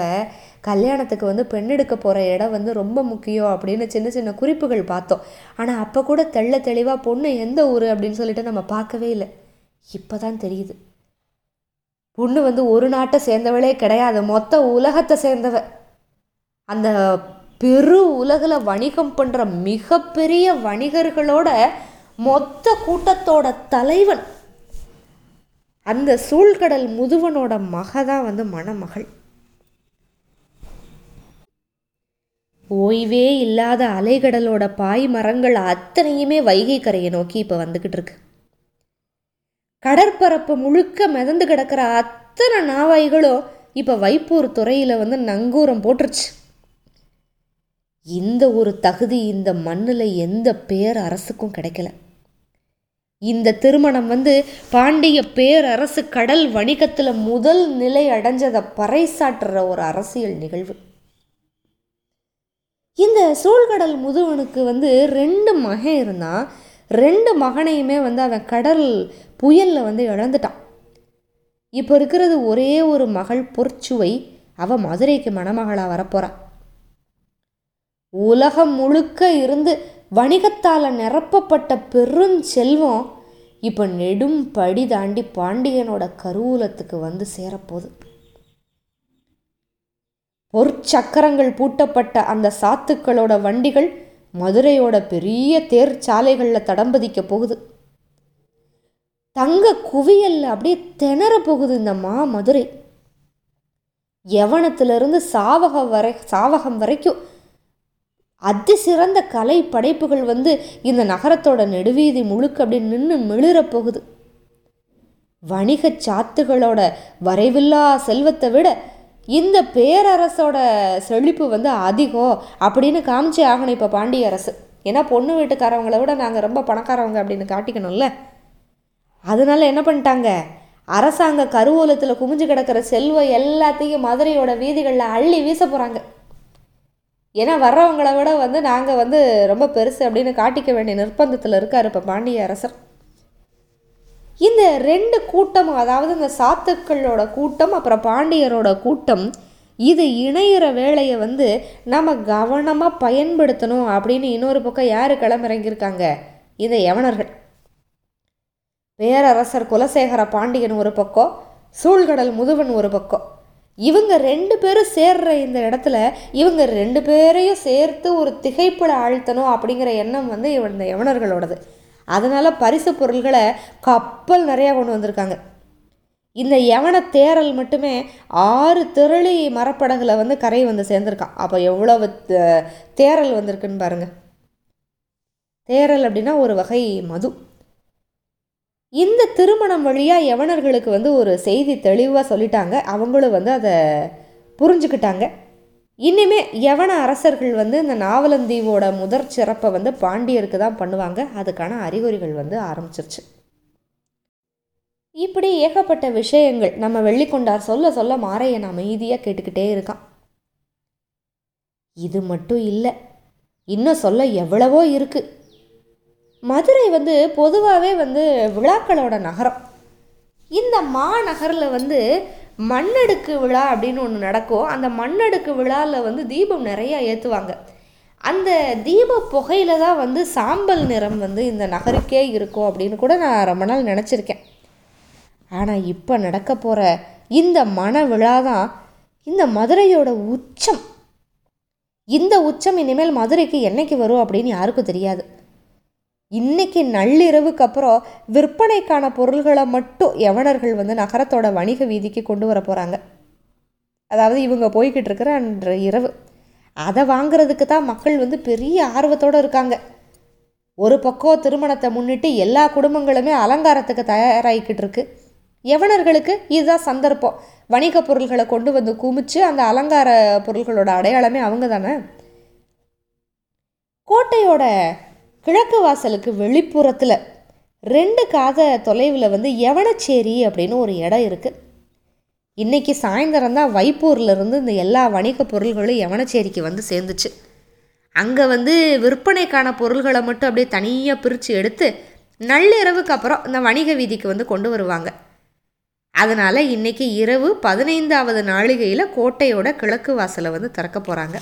கல்யாணத்துக்கு வந்து பெண் எடுக்க போகிற இடம் வந்து ரொம்ப முக்கியம் அப்படின்னு சின்ன சின்ன குறிப்புகள் பார்த்தோம். ஆனால் அப்போ கூட தெள்ள தெளிவாக பொண்ணு எந்த ஊர் அப்படின்னு சொல்லிட்டு நம்ம பார்க்கவே இல்லை. இப்போ தான் தெரியுது. பொண்ணு வந்து ஒரு நாட்டை சேர்ந்தவளே கிடையாது. மொத்த உலகத்தை சேர்ந்தவ. அந்த பெரு உலகில் வணிகம் பண்ணுற மிகப்பெரிய வணிகர்களோட மொத்த கூட்டத்தோட தலைவன். அந்த சூழ்கடல் முதுவனோட மக தான் வந்து மணமகள். ஓய்வே இல்லாத அலைகடலோட பாய் மரங்கள் அத்தனையுமே வைகை கரையை நோக்கி இப்போ வந்துக்கிட்டு இருக்கு. கடற்பரப்பு முழுக்க மிதந்து கிடக்கிற அத்தனை நாவாய்களும் இப்போ வைப்பூர் துறையில் வந்து நங்கூரம் போட்டுருச்சு. இந்த ஒரு தகுதி இந்த மண்ணில் எந்த பேர் அரசுக்கும் கிடைக்கல. இந்த திருமணம் வந்து பாண்டிய பேரரசு கடல் வணிகத்தில் முதல் நிலை அடைஞ்சதை பறைசாற்றுற ஒரு அரசியல் நிகழ்வு. இந்த சூழ்கடல் முதுவனுக்கு வந்து ரெண்டு மகன் இருந்தான் ரெண்டு மகனையுமே வந்து அவன் கடல் புயலில் வந்து இழந்துட்டான். இப்போ இருக்கிறது ஒரே ஒரு மகள் பொற்சுவை அவள் மதுரைக்கு மணமகளாக வரப்போகிறான் உலகம் முழுக்க இருந்து வணிகத்தால் நிரப்பப்பட்ட பெருஞ்செல்வம் இப்போ நெடும் படி தாண்டி பாண்டியனோட கருவூலத்துக்கு வந்து சேரப்போகுது. பொற்சக்கரங்கள் பூட்டப்பட்ட அந்த சாத்துக்களோட வண்டிகள் மதுரையோட பெரிய தேர் சாலைகளில் தடம்பதிக்க போகுது. தங்க குவியல்ல அப்படியே திணற போகுது இந்த மா மதுரை. யவனத்திலிருந்து சாவகம் வரை சாவகம் வரைக்கும் அதி சிறந்த கலை படைப்புகள் வந்து இந்த நகரத்தோட நெடுவீதி முழுக்க அப்படி நின்று மிளிர போகுது. வணிக சாத்துகளோட வரைவில்லா செல்வத்தை விட இந்த பேரரசோட செழிப்பு வந்து அதிகம் அப்படின்னு காமிச்சே ஆகணும் இப்போ பாண்டிய அரசு. ஏன்னா பொண்ணு வீட்டுக்காரவங்களை விட நாங்கள் ரொம்ப பணக்காரவங்க அப்படின்னு காட்டிக்கணும்ல. அதனால என்ன பண்ணிட்டாங்க? அரசாங்க கருவூலத்தில் குமிஞ்சு கிடக்கிற செல்வம் எல்லாத்தையும் மதுரையோட வீதிகளில் அள்ளி வீச போகிறாங்க ஏன்னா வர்றவங்கள விட வந்து நாங்கள் வந்து ரொம்ப பெருசு அப்படின்னு காட்டிக்க வேண்டிய நிர்பந்தத்தில் இருக்கார் இப்போ பாண்டிய அரசர். இந்த ரெண்டு கூட்டம் அதாவது இந்த சாத்துக்களோட கூட்டம் அப்புறம் பாண்டியரோட கூட்டம் இது இணையிற வேலையை வந்து நம்ம கவனமாக பயன்படுத்தணும் அப்படின்னு இன்னொரு பக்கம் யார் களமிறங்கியிருக்காங்க? இந்த யவனர்கள். பேரரசர் குலசேகர பாண்டியன் ஒரு பக்கம் சூழ்கடல் முதுவன் ஒரு பக்கம். இவங்க ரெண்டு பேரும் சேர்ற இந்த இடத்துல இவங்க ரெண்டு பேரையும் சேர்த்து ஒரு திகைப்பட ஆழ்த்தணும் அப்படிங்கிற எண்ணம் வந்து இவன் இந்த யவனர்களோடது. அதனால் பரிசு பொருள்களை கப்பல் நிறையா கொண்டு வந்திருக்காங்க. இந்த யவன தேரல் மட்டுமே ஆறு திரளி மரப்படகுல வந்து கரை வந்து சேர்ந்துருக்கான். அப்போ எவ்வளவு தேரல் வந்திருக்குன்னு பாருங்கள் தேரல் அப்படின்னா ஒரு வகை மது. இந்த திருமணம் வழியாக யவனர்களுக்கு வந்து ஒரு செய்தி தெளிவாக சொல்லிட்டாங்க. அவங்களும் வந்து அதை புரிஞ்சுக்கிட்டாங்க. இனிமே யவன அரசர்கள் வந்து இந்த நாவலந்தீவோட முதற் சிறப்பை வந்து பாண்டியருக்கு தான் பண்ணுவாங்க. அதுக்கான அறிகுறிகள் வந்து ஆரம்பிச்சிருச்சு. இப்படி ஏகப்பட்ட விஷயங்கள் நம்ம வெள்ளிக்கொண்டார் சொல்ல சொல்ல மாறையன் அமைதியாக கேட்டுக்கிட்டே இருக்கான். இது மட்டும் இல்லை. இன்னும் சொல்ல எவ்வளவோ இருக்குது மதுரை வந்து பொதுவாகவே வந்து விழாக்களோட நகரம். இந்த மாநகரில் வந்து மண்ணடுக்கு விழா அப்படின்னு ஒன்று நடக்கும். அந்த மண்ணடுக்கு விழாவில் வந்து தீபம் நிறையா ஏற்றுவாங்க அந்த தீப புகையில் தான் வந்து சாம்பல் நிறம் வந்து இந்த நகருக்கே இருக்கும் அப்படின்னு கூட நான் ரொம்ப நாள் நினச்சிருக்கேன். ஆனால் இப்போ நடக்க போகிற இந்த மன விழா தான் இந்த மதுரையோட உச்சம். இந்த உச்சம் இனிமேல் மதுரைக்கு என்னைக்கு வரும் அப்படின்னு யாருக்கும் தெரியாது. இன்னைக்கு நள்ளிரவுக்கு அப்புறம் விற்பனைக்கான பொருள்களை மட்டும் யவனர்கள் வந்து நகரத்தோட வணிக வீதிக்கு கொண்டு வர போகிறாங்க அதாவது இவங்க போய்கிட்டு இருக்கிற அன்று இரவு. அதை வாங்குறதுக்கு தான் மக்கள் வந்து பெரிய ஆர்வத்தோடு இருக்காங்க. ஒரு பக்கம் திருமணத்தை முன்னிட்டு எல்லா குடும்பங்களுமே அலங்காரத்துக்கு தயாராகிக்கிட்டு இருக்கு. யவனர்களுக்கு இதுதான் சந்தர்ப்பம். வணிக பொருள்களை கொண்டு வந்து குமிச்சு அந்த அலங்கார பொருள்களோட அடையாளமே அவங்க தானே? கோட்டையோட கிழக்கு வாசலுக்கு வெளிப்புறத்தில் ரெண்டு காத தொலைவில் வந்து யவனச்சேரி அப்படின்னு ஒரு இடம் இருக்குது இன்றைக்கி சாயந்தரம் தான் வைப்பூர்லேருந்து இந்த எல்லா வணிக பொருள்களும் எவனச்சேரிக்கு வந்து சேர்ந்துச்சு. அங்கே வந்து விற்பனைக்கான பொருள்களை மட்டும் அப்படியே தனியாக பிரித்து எடுத்து நள்ளிரவுக்கு அப்புறம் இந்த வணிக வீதிக்கு வந்து கொண்டு வருவாங்க. அதனால் இன்னைக்கு இரவு பதினைந்தாவது நாளிகையில் கோட்டையோட கிழக்கு வாசலை வந்து திறக்க போகிறாங்க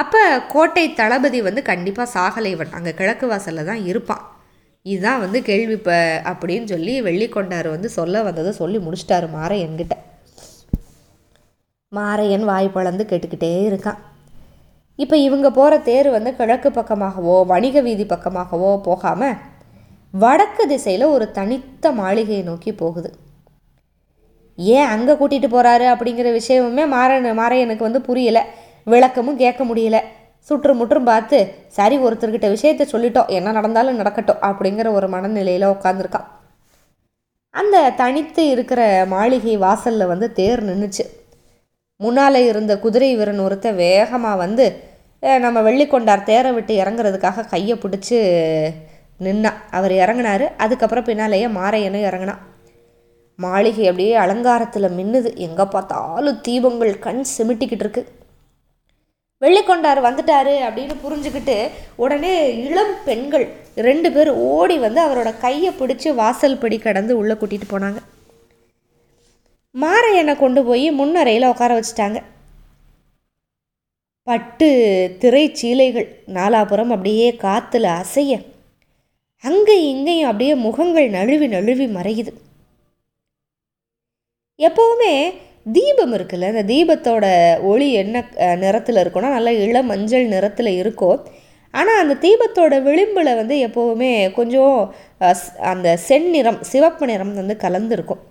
அப்போ கோட்டை தளபதி வந்து கண்டிப்பாக சாகலைவன். அங்கே கிழக்கு வாசலில் தான் இருப்பான். இதுதான் வந்து கேள்வி இப்போ அப்படின்னு சொல்லி வெள்ளிக்கொண்டார் வந்து சொல்ல வந்ததை சொல்லி முடிச்சிட்டாரு மாரையன்கிட்ட மாரையன் வாய் பழந்து கேட்டுக்கிட்டே இருக்கான். இப்போ இவங்க போகிற தேர் வந்து கிழக்கு பக்கமாகவோ வணிக வீதி பக்கமாகவோ போகாமல் வடக்கு திசையில் ஒரு தனித்த மாளிகையை நோக்கி போகுது. ஏன் அங்கே கூட்டிகிட்டு போகிறாரு அப்படிங்கிற விஷயமுமே மாற மாரையனுக்கு வந்து புரியலை. விளக்கமும் கேட்க முடியல. சுற்றுமுற்றும் பார்த்து சரி ஒருத்தர்கிட்ட விஷயத்த சொல்லிட்டோம். என்ன நடந்தாலும் நடக்கட்டும் அப்படிங்கிற ஒரு மனநிலையில் உட்காந்துருக்கான் அந்த தனித்து இருக்கிற மாளிகை வாசலில் வந்து தேர் நின்றுச்சு முன்னால் இருந்த குதிரை வீரன் ஒருத்தன் வேகமாக வந்து நம்ம வெள்ளிக்கொண்டார் தேரை விட்டு இறங்குறதுக்காக கையை பிடிச்சி நின்னான் அவர் இறங்குனாரு. அதுக்கப்புறம் பின்னாலேயே மாரையனும் இறங்குனான் மாளிகை அப்படியே அலங்காரத்தில் மின்னுது. எங்கே பார்த்தாலும் தீபங்கள் கண் சிமிட்டிக்கிட்டு இருக்கு. வெள்ளிக்கொண்டார் வந்துட்டாரு அப்படின்னு புரிஞ்சுக்கிட்டு உடனே இளம் பெண்கள் ரெண்டு பேர் ஓடி வந்து அவரோட கையை பிடிச்சி வாசல் படி கடந்து உள்ளே கூட்டிகிட்டு போனாங்க. மாரையனை கொண்டு போய் முன்னறையில் உட்கார வச்சுட்டாங்க. பட்டு திரை சீலைகள் நாலாபுரம் அப்படியே காற்றுல அசைய அங்கே இங்கேயும் அப்படியே முகங்கள் நழுவி நழுவி மறையுது. எப்போவுமே தீபம் இருக்குல்ல அந்த தீபத்தோட ஒளி என்ன நிறத்தில் இருக்கும்னா நல்லா இளம் மஞ்சள் நிறத்தில் இருக்கும். ஆனால் அந்த தீபத்தோட விளிம்பில் வந்து எப்போவுமே கொஞ்சம் அந்த செந்நிறம் சிவப்பு நிறம் வந்து கலந்துருக்கும்.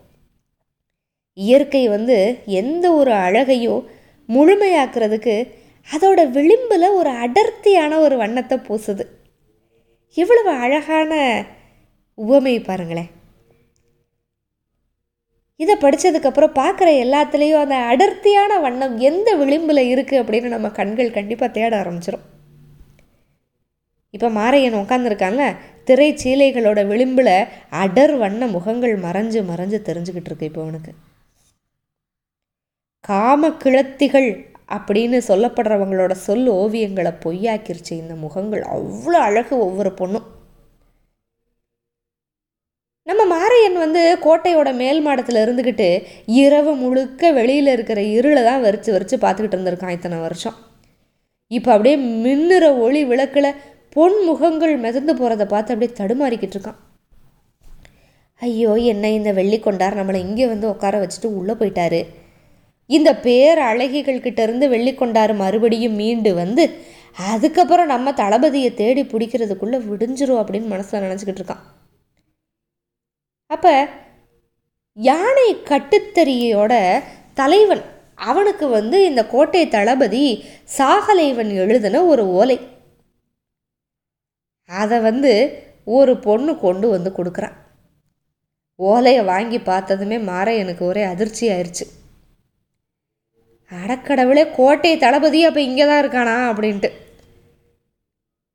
இயற்கை வந்து எந்த ஒரு அழகையும் முழுமையாக்குறதுக்கு அதோட விளிம்பில் ஒரு அடர்த்தியான ஒரு வண்ணத்தை பூசுது. எவ்வளவு அழகான உவமை பாருங்களேன். இதை படித்ததுக்கப்புறம் பார்க்குற எல்லாத்துலேயும் அந்த அடர்த்தியான வண்ணம் எந்த விளிம்பில் இருக்குது அப்படின்னு நம்ம கண்கள் கண்டிப்பாக தேட ஆரம்பிச்சிடும் இப்போ மாரையன் உட்காந்துருக்கான்ல திரை சீலைகளோட விளிம்பில் அடர் வண்ண முகங்கள் மறைஞ்சு மறைஞ்சு தெரிஞ்சுக்கிட்டு இருக்கு இப்போ அவனுக்கு. காம கிளத்திகள் அப்படின்னு சொல்லப்படுறவங்களோட சொல் ஓவியங்களை பொய்யாக்கிருச்சு இந்த முகங்கள். அவ்வளோ அழகு ஒவ்வொரு பொண்ணும். நம்ம மாரையன் வந்து கோட்டையோட மேல் மாடத்தில் இருந்துக்கிட்டு இரவு முழுக்க வெளியில் இருக்கிற இருளை தான் வரிச்சு வரிச்சு பார்த்துக்கிட்டு இருந்திருக்கான் இத்தனை வருஷம். இப்போ அப்படியே மின்னுற ஒளி விளக்கில் பொன் முகங்கள் மிதந்து போகிறத பார்த்து அப்படியே தடுமாறிக்கிட்டு இருக்கான். ஐயோ என்ன இந்த வெள்ளி கொண்டார் நம்மளை இங்கே வந்து உட்கார வச்சுட்டு உள்ளே போயிட்டாரு. இந்த பேர் அழகிகள் இருந்து வெள்ளி கொண்டார் மறுபடியும் மீண்டு வந்து அதுக்கப்புறம் நம்ம தளபதியை தேடி பிடிக்கிறதுக்குள்ளே விடிஞ்சிரும் அப்படின்னு மனசில் நினச்சிக்கிட்டு இருக்கான். அப்போ யானை கட்டுத்தறியோட தலைவன் அவனுக்கு வந்து இந்த கோட்டை தளபதி சாகலைவன் எழுதின ஒரு ஓலை. அதை வந்து ஒரு பொண்ணு கொண்டு வந்து கொடுக்குறான் ஓலையை வாங்கி பார்த்ததுமே மாற எனக்கு ஒரே அதிர்ச்சி ஆயிடுச்சு அடக்கடவுளே கோட்டை தளபதி அப்போ இங்கே தான் இருக்கானா அப்படின்ட்டு.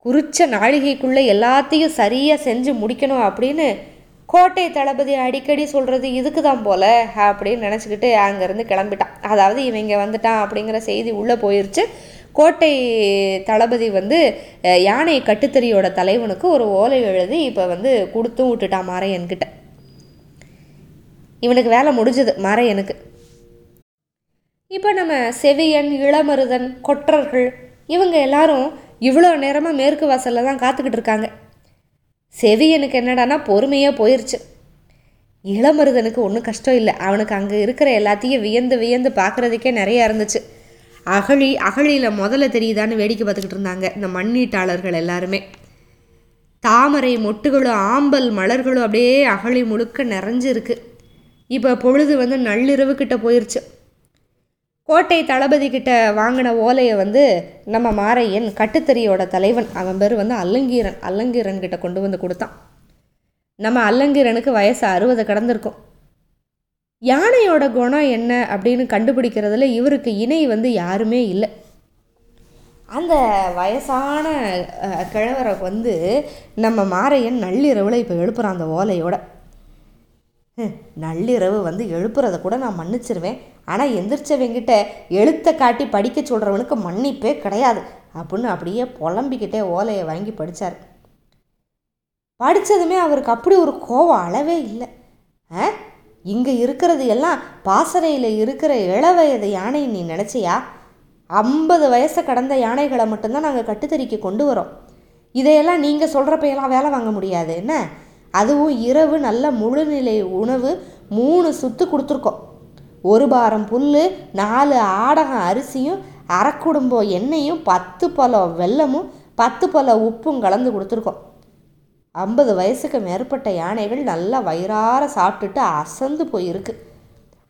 குறித்த நாழிகைக்குள்ளே எல்லாத்தையும் சரியாக செஞ்சு முடிக்கணும் அப்படின்னு கோட்டை தளபதி அடிக்கடி சொல்கிறது இதுக்கு தான் போல அப்படின்னு நினச்சிக்கிட்டு அங்கேருந்து கிளம்பிட்டான். அதாவது இவங்க வந்துட்டான் அப்படிங்கிற செய்தி உள்ளே போயிருச்சு. கோட்டை தளபதி வந்து யானை கட்டுத்தறியோட தலைவனுக்கு ஒரு ஓலை எழுதி இப்போ வந்து கொடுத்தும் விட்டுட்டான் மாரையன்கிட்ட இவனுக்கு வேலை முடிஞ்சது மாரையனுக்கு. இப்போ நம்ம செவியன் இளமருதன் கொற்றர்கள் இவங்க எல்லாரும் இவ்வளோ நேரமாக மேற்கு வாசலில் தான் காத்துக்கிட்டு இருக்காங்க. செவியனுக்கு என்னடானா பொறுமையாக போயிருச்சு. இளமருதனுக்கு ஒன்றும் கஷ்டம் இல்லை. அவனுக்கு அங்கே இருக்கிற எல்லாத்தையும் வியந்து வியந்து பார்க்குறதுக்கே நிறையா இருந்துச்சு. அகழி அகழியில் முதல்ல தெரியுதான்னு வேடிக்கை பார்த்துக்கிட்டு இருந்தாங்க இந்த மண்ணீட்டாளர்கள் எல்லாருமே. தாமரை மொட்டுகளும் ஆம்பல் மலர்களும் அப்படியே அகழி முழுக்க நிறைஞ்சிருக்கு. இப்போ பொழுது வந்து நள்ளிரவு கிட்ட போயிருச்சு. கோட்டை தளபதி கிட்ட வாங்கின ஓலையை வந்து நம்ம மாரையன் கட்டுத்தறியோட தலைவன். அவன் பேர் வந்து அல்லங்கீரன். அல்லங்கீரன் கிட்ட கொண்டு வந்து கொடுத்தான். நம்ம அல்லங்கீரனுக்கு வயசு அறுபது கடந்திருக்கும். யானையோட குணம் என்ன அப்படின்னு கண்டுபிடிக்கிறதுல இவருக்கு இணை வந்து யாருமே இல்லை. அந்த வயசான கிழவரை வந்து நம்ம மாரையன் நள்ளிரவில் இப்போ எழுப்புறான் அந்த ஓலையோட. நள்ளிரவு வந்து எழுப்புறதை கூட நான் மன்னிச்சிருவேன். ஆனால் எந்திரிச்சவங்கிட்ட எழுத்தை காட்டி படிக்க சொல்கிறவனுக்கு மன்னிப்பே கிடையாது. அப்படின்னு அப்படியே புலம்பிக்கிட்டே ஓலையை வாங்கி படித்தார் படித்ததுமே அவருக்கு அப்படி ஒரு கோவம் அளவே இல்லை. ஆ? இங்கே இருக்கிறது எல்லாம் பாசறையில் இருக்கிற இளவயது யானை நீ நினச்சியா? ஐம்பது வயசை கடந்த யானைகளை மட்டும்தான் நாங்கள் கட்டுத்தறிக்கு கொண்டு வரோம். இதையெல்லாம் நீங்கள் சொல்கிறப்பையெல்லாம் வேலை வாங்க முடியாது. என்ன? அதுவும் இரவு நல்ல முழுநிலை உணவு மூணு சுத்து கொடுத்துருக்கோம். ஒரு பாரம் புல் நாலு ஆடகம் அரிசியும் அரைக்குடும்பம் எண்ணெயும் பத்து பழம் வெல்லமும் பத்து பல உப்பும் கலந்து கொடுத்துருக்கோம். ஐம்பது வயசுக்கு மேற்பட்ட யானைகள் நல்லா வயிறார சாப்பிட்டுட்டு அசந்து போயிருக்கு.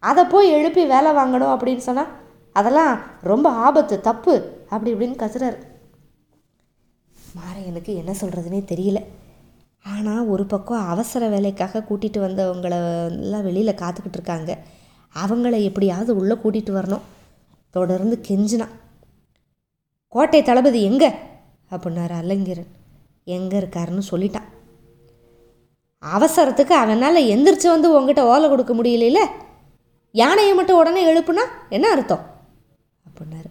அதை போய் எழுப்பி வேலை வாங்கணும் அப்படின்னு சொன்னால் அதெல்லாம் ரொம்ப ஆபத்து தப்பு அப்படி இப்படின்னு கத்துறாரு. மாரையனுக்கு என்ன சொல்கிறதுனே தெரியல. ஆனால் ஒரு பக்கம் அவசர வேலைக்காக கூட்டிகிட்டு வந்தவங்களெல்லாம் வெளியில் காத்துக்கிட்டு இருக்காங்க. அவங்கள எப்படியாவது உள்ளே கூட்டிகிட்டு வரணும். தொடர்ந்து கெஞ்சினான் கோட்டை தளபதி எங்கே? அப்படின்னாரு அல்லங்கிரன் எங்கே இருக்காருன்னு சொல்லிட்டான். அவசரத்துக்கு அவனால் எந்திரிச்சு வந்து உங்ககிட்ட ஓலை கொடுக்க முடியலையில யானையை மட்டும் உடனே எழுப்புனா என்ன அர்த்தம்? அப்படின்னாரு.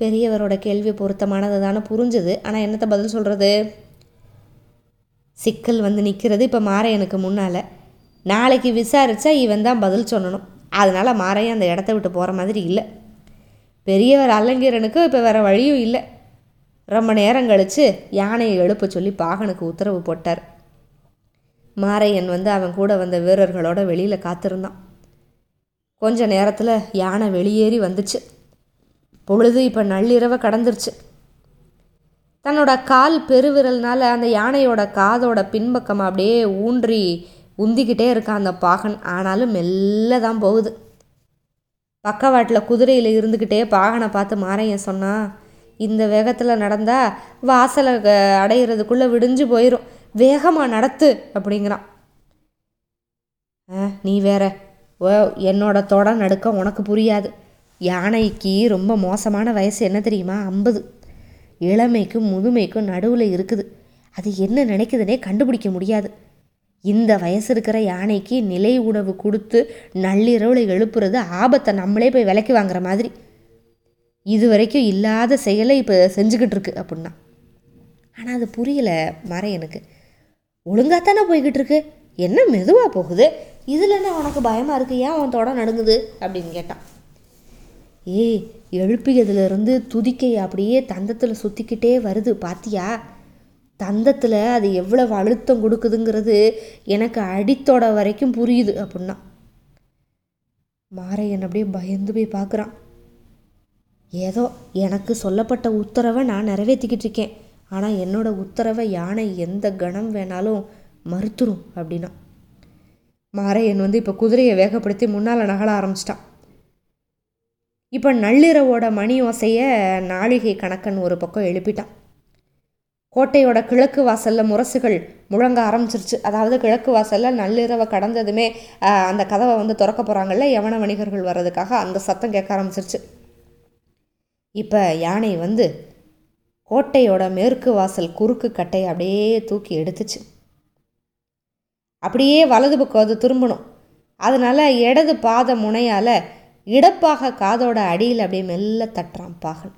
பெரியவரோட கேள்வி பொருத்தமானது தானே புரிஞ்சுது. ஆனால் என்னத்தை பதில் சொல்கிறது சிக்கல் வந்து நிற்கிறது இப்போ மாற எனக்கு முன்னால். நாளைக்கு விசாரித்தா இவன் தான் பதில் சொல்லணும். அதனால் மாரையன் அந்த இடத்த விட்டு போகிற மாதிரி இல்லை. பெரியவர் அல்லங்கீரனுக்கு இப்போ வேறு வழியும் இல்லை. ரொம்ப நேரம் கழித்து யானையை எழுப்ப சொல்லி பாகனுக்கு உத்தரவு போட்டார். மாரையன் வந்து அவன் கூட வந்த வீரர்களோட வெளியில் காத்திருந்தான். கொஞ்ச நேரத்தில் யானை வெளியேறி வந்துச்சு. பொழுது இப்போ நள்ளிரவை கடந்துருச்சு. தன்னோட கால் பெருவிரல்னால அந்த யானையோட காதோட பின்பக்கம் அப்படியே ஊன்றி உந்திக்கிட்டே இருக்கான் அந்த பாகன். ஆனாலும் மெல்ல தான் போகுது. பக்கவாட்டில் குதிரையில் இருந்துக்கிட்டே பாகனை பார்த்து மாறையன் சொன்னான் இந்த வேகத்தில் நடந்தால் வாசலை அடையிறதுக்குள்ளே விடிஞ்சு போயிடும் வேகமாக நடத்து அப்படிங்கிறான். நீ வேற. ஓ என்னோட தொட நடுக்க உனக்கு புரியாது. யானைக்கு ரொம்ப மோசமான வயசு என்ன தெரியுமா? ஐம்பது. இளமைக்கும் முதுமைக்கும் நடுவில் இருக்குது. அது என்ன நினைக்குதுன்னே கண்டுபிடிக்க முடியாது. இந்த வயசு இருக்கிற யானைக்கு நிலை உணவு கொடுத்து நள்ளிரவில் எழுப்புறது ஆபத்தை நம்மளே போய் விலைக்கு வாங்குற மாதிரி. இது வரைக்கும் இல்லாத செயலை இப்போ செஞ்சுக்கிட்டு இருக்கு அப்படின்னா. ஆனால் அது புரியலை மர எனக்கு. ஒழுங்காக தானே போய்கிட்டு இருக்கு என்ன மெதுவாக போகுது? இதுலன்னா உனக்கு பயமாக இருக்கு? ஏன் உன் தொட நடுங்குது? அப்படின்னு கேட்டான். ஏய் எழுப்பியதுலேருந்து துதிக்கை அப்படியே தந்தத்தில் சுற்றிக்கிட்டே வருது பாத்தியா? தந்தத்தில் அது எவ்வளவு அழுத்தம் கொடுக்குதுங்கிறது எனக்கு அடித்தோட வரைக்கும் புரியுது அப்படின்னா. மாரையன் அப்படியே பயந்து போய் பார்க்குறான். ஏதோ எனக்கு சொல்லப்பட்ட உத்தரவை நான் நிறைவேற்றிக்கிட்டு இருக்கேன். ஆனால் என்னோட உத்தரவை யானை எந்த கணம் வேணாலும் மறுத்துரும் அப்படின்னா. மாரையன் வந்து இப்போ குதிரையை வேகப்படுத்தி முன்னால் நகல ஆரம்பிச்சிட்டான். இப்போ நள்ளிரவோட மணி ஓசையை நாழிகை கணக்கன் ஒரு பக்கம் எழுப்பிட்டான். கோட்டையோட கிழக்கு வாசலில் முரசுகள் முழங்க ஆரம்பிச்சிருச்சு. அதாவது கிழக்கு வாசலில் நள்ளிரவை கடந்ததுமே அந்த கதவை வந்து திறக்க போகிறாங்கல்ல யவன வணிகர்கள் வர்றதுக்காக அந்த சத்தம் கேட்க ஆரம்பிச்சிருச்சு. இப்போ யானை வந்து கோட்டையோட மேற்கு வாசல் குறுக்கு கட்டையை அப்படியே தூக்கி எடுத்துச்சு. அப்படியே வலது பக்கம் அது திரும்பணும். அதனால் இடது பாத முனையால் இடப்பாக காதோட அடியில் அப்படியே மெல்ல தட்டுறான் பாகன்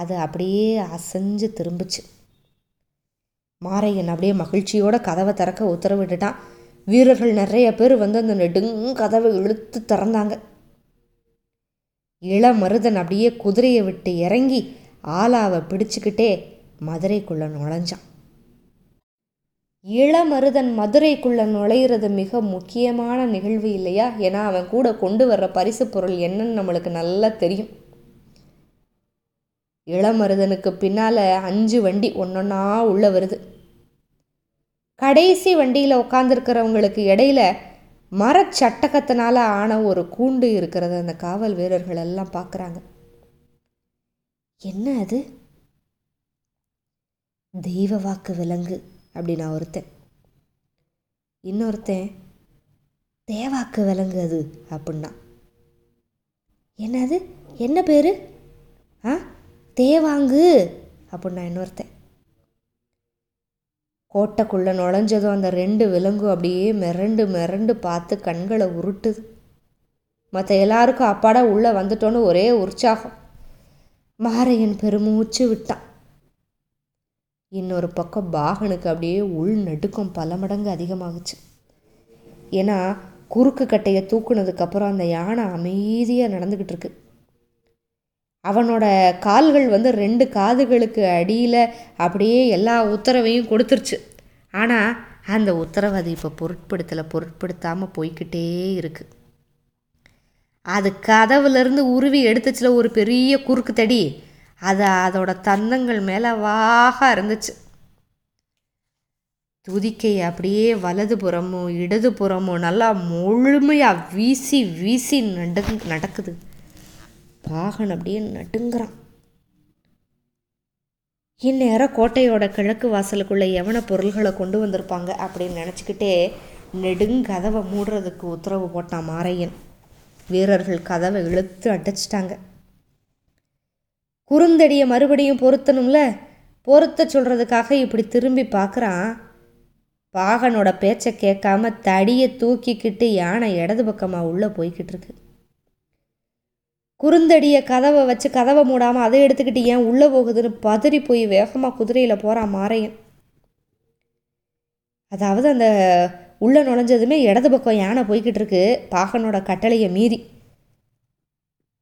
அது அப்படியே அசைஞ்சு திரும்பிச்சு. மாரையன் அப்படியே மகிழ்ச்சியோட கதவை திறக்க உத்தரவிட்டுட்டான் வீரர்கள் நிறைய பேர் வந்து அந்த நெடுங் கதவை இழுத்து திறந்தாங்க. இளமருதன் அப்படியே குதிரையை விட்டு இறங்கி ஆலாவை பிடிச்சுக்கிட்டே மதுரைக்குள்ள நுழைஞ்சான். இளமருதன் மதுரைக்குள்ள நுழையிறது மிக முக்கியமான நிகழ்வு இல்லையா? ஏன்னா அவன் கூட கொண்டு வர்ற பரிசு பொருள் என்னன்னு நம்மளுக்கு நல்லா தெரியும். இளமருதனுக்கு பின்னால் அஞ்சு வண்டி ஒன்றொன்னா உள்ளே வருது. கடைசி வண்டியில் உட்காந்துருக்கிறவங்களுக்கு இடையில மரச்சட்டகத்தினால ஆன ஒரு கூண்டு இருக்கிறத அந்த காவல் வீரர்கள் எல்லாம் பார்க்குறாங்க என்ன அது? தெய்வ வாக்கு விலங்கு அப்படின்னா ஒருத்தன். இன்னொருத்தன் தேவாக்கு விலங்கு அது அப்படின்னா. என்னது? என்ன பேர்? ஆ? தேவாங்கு அப்படின்னா இன்னொருத்தன். கோட்டைக்குள்ளே நுழைஞ்சதும் அந்த ரெண்டு விலங்கும் அப்படியே மிரண்டு மிரண்டு பார்த்து கண்களை உருட்டுது. மற்ற எல்லாருக்கும் அப்பாடா உள்ளே வந்துட்டோன்னு ஒரே உற்சாகம். மாரையன் பெருமூச்சு விட்டான். இன்னொரு பக்கம் பாகனுக்கு அப்படியே உள் நடுக்கம் பல மடங்கு அதிகமாகுச்சு. ஏன்னா குறுக்கு கட்டையை தூக்குனதுக்கப்புறம் அந்த யானை அமைதியாக நடந்துக்கிட்டு இருக்கு. அவனோட கால்கள் வந்து ரெண்டு காதுகளுக்கு அடியில் அப்படியே எல்லா உத்தரவையும் கொடுத்துருச்சு. ஆனால் அந்த உத்தரவை அது இப்போ பொருட்படுத்தலை பொருட்படுத்தாமல் போய்க்கிட்டே இருக்குது அது கதவுலேருந்து உருவி எடுத்துச்சுல ஒரு பெரிய குறுக்கு தடி. அது அதோட தந்தங்கள் மேலே வாக இருந்துச்சு. துதிக்கை அப்படியே வலதுபுறமும் இடதுபுறமும் நல்லா முழுமையாக வீசி வீசி நடு நடக்குது. பாகன் அப்படியே நட்டுங்கிறான் இந்நேரம் கோட்டையோட கிழக்கு வாசலுக்குள்ள எவன பொருள்களை கொண்டு வந்திருப்பாங்க அப்படின்னு நினச்சிக்கிட்டே நெடுங்கதவை மூடுறதுக்கு உத்தரவு போட்டான் மாரையன். வீரர்கள் கதவை இழுத்து அடைச்சிட்டாங்க. குறுந்தடியை மறுபடியும் பொருத்தணும்ல? பொருத்த சொல்கிறதுக்காக இப்படி திரும்பி பார்க்குறான். பாகனோட பேச்சை கேட்காம தடியை தூக்கிக்கிட்டு யானை இடது பக்கமாக உள்ளே போய்கிட்டு இருக்கு. குறுந்தடியை கதவை வச்சு கதவை மூடாமல் அதை எடுத்துக்கிட்டு ஏன் உள்ளே போகுதுன்னு பதறி போய் வேகமாக குதிரையில் போகிறான் மாறையன் அதாவது அந்த உள்ளே நுழைஞ்சதுமே இடது பக்கம் யானை போய்கிட்டு இருக்கு. பாகனோட கட்டளையை மீறி.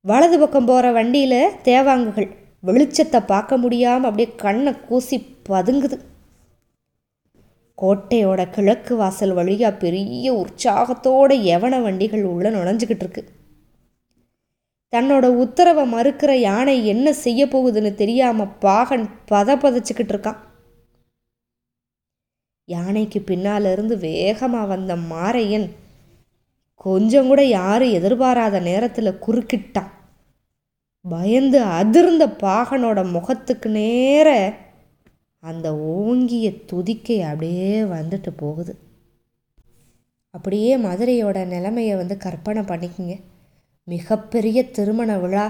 வலது பக்கம் போகிற வண்டியில் தேவாங்குகள். வெளிச்சத்தை பார்க்க முடியாமல் அப்படியே கண்ணை கூசி பதுங்குது. கோட்டையோட கிழக்கு வாசல் வழியாக பெரிய உற்சாகத்தோட எவன வண்டிகள் உள்ளே நுழைஞ்சிக்கிட்டு இருக்கு. தன்னோட உத்தரவை மறுக்கிற யானை என்ன செய்ய போகுதுன்னு தெரியாம பாகன் பத பதச்சுக்கிட்டு இருக்கான். யானைக்கு பின்னால இருந்து வந்த மாரையன் கொஞ்சம் கூட யாரும் எதிர்பாராத நேரத்தில் குறுக்கிட்டான். பயந்து அதிர்ந்த பாகனோட முகத்துக்கு நேர அந்த ஓங்கிய துதிக்கை அப்படியே வந்துட்டு போகுது. அப்படியே மதுரையோட நிலைமையை வந்து கற்பனை பண்ணிக்கங்க. மிகப்பெரிய திருமண விழா.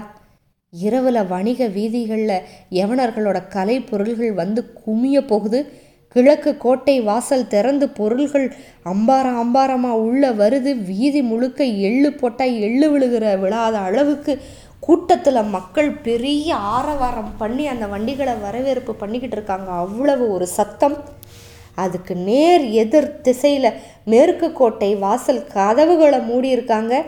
இரவில் வணிக வீதிகளில் யவனர்களோட கலை பொருள்கள் வந்து குமிய போகுது. கிழக்கு கோட்டை வாசல் திறந்து பொருள்கள் அம்பாரம் அம்பாரமாக உள்ள வருது. வீதி முழுக்க எள்ளு போட்டால் எள்ளு விழுகிற விழாத அளவுக்கு கூட்டத்தில் மக்கள் பெரிய ஆரவாரம் பண்ணி அந்த வண்டிகளை வரவேற்பு பண்ணிக்கிட்டு இருக்காங்க. அவ்வளவு ஒரு சத்தம். அதுக்கு நேர் எதிர் திசையில் மேற்கு கோட்டை வாசல் கதவுகளை மூடியிருக்காங்க.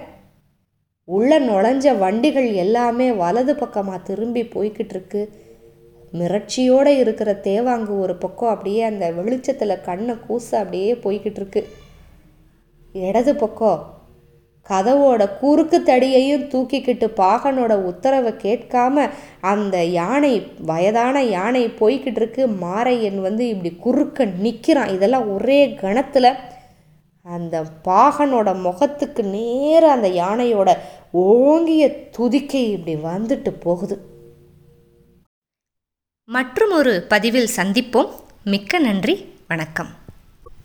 உள்ள நுழைஞ்ச வண்டிகள் எல்லாமே வலது பக்கமாக திரும்பி போய்கிட்டு இருக்கு மிரட்சியோடு இருக்கிற தேவாங்கு ஒரு பக்கம் அப்படியே அந்த வெளிச்சத்தில் கண்ணை கூச அப்படியே போய்கிட்டு இருக்கு இடது பக்கம் கதவோட குறுக்கு தடியையும் தூக்கிக்கிட்டு பாகனோட உத்தரவை கேட்காம அந்த யானை வயதான யானை போய்கிட்டு இருக்கு மாரையன் வந்து இப்படி குறுக்க நிற்கிறான் இதெல்லாம் ஒரே கணத்தில் அந்த பாகனோட முகத்துக்கு நேராக அந்த யானையோட ஓங்கிய துதிக்கை இப்படி வந்துட்டு போகுது. மற்றும் ஒரு பதிவில் சந்திப்போம். மிக்க நன்றி. வணக்கம்.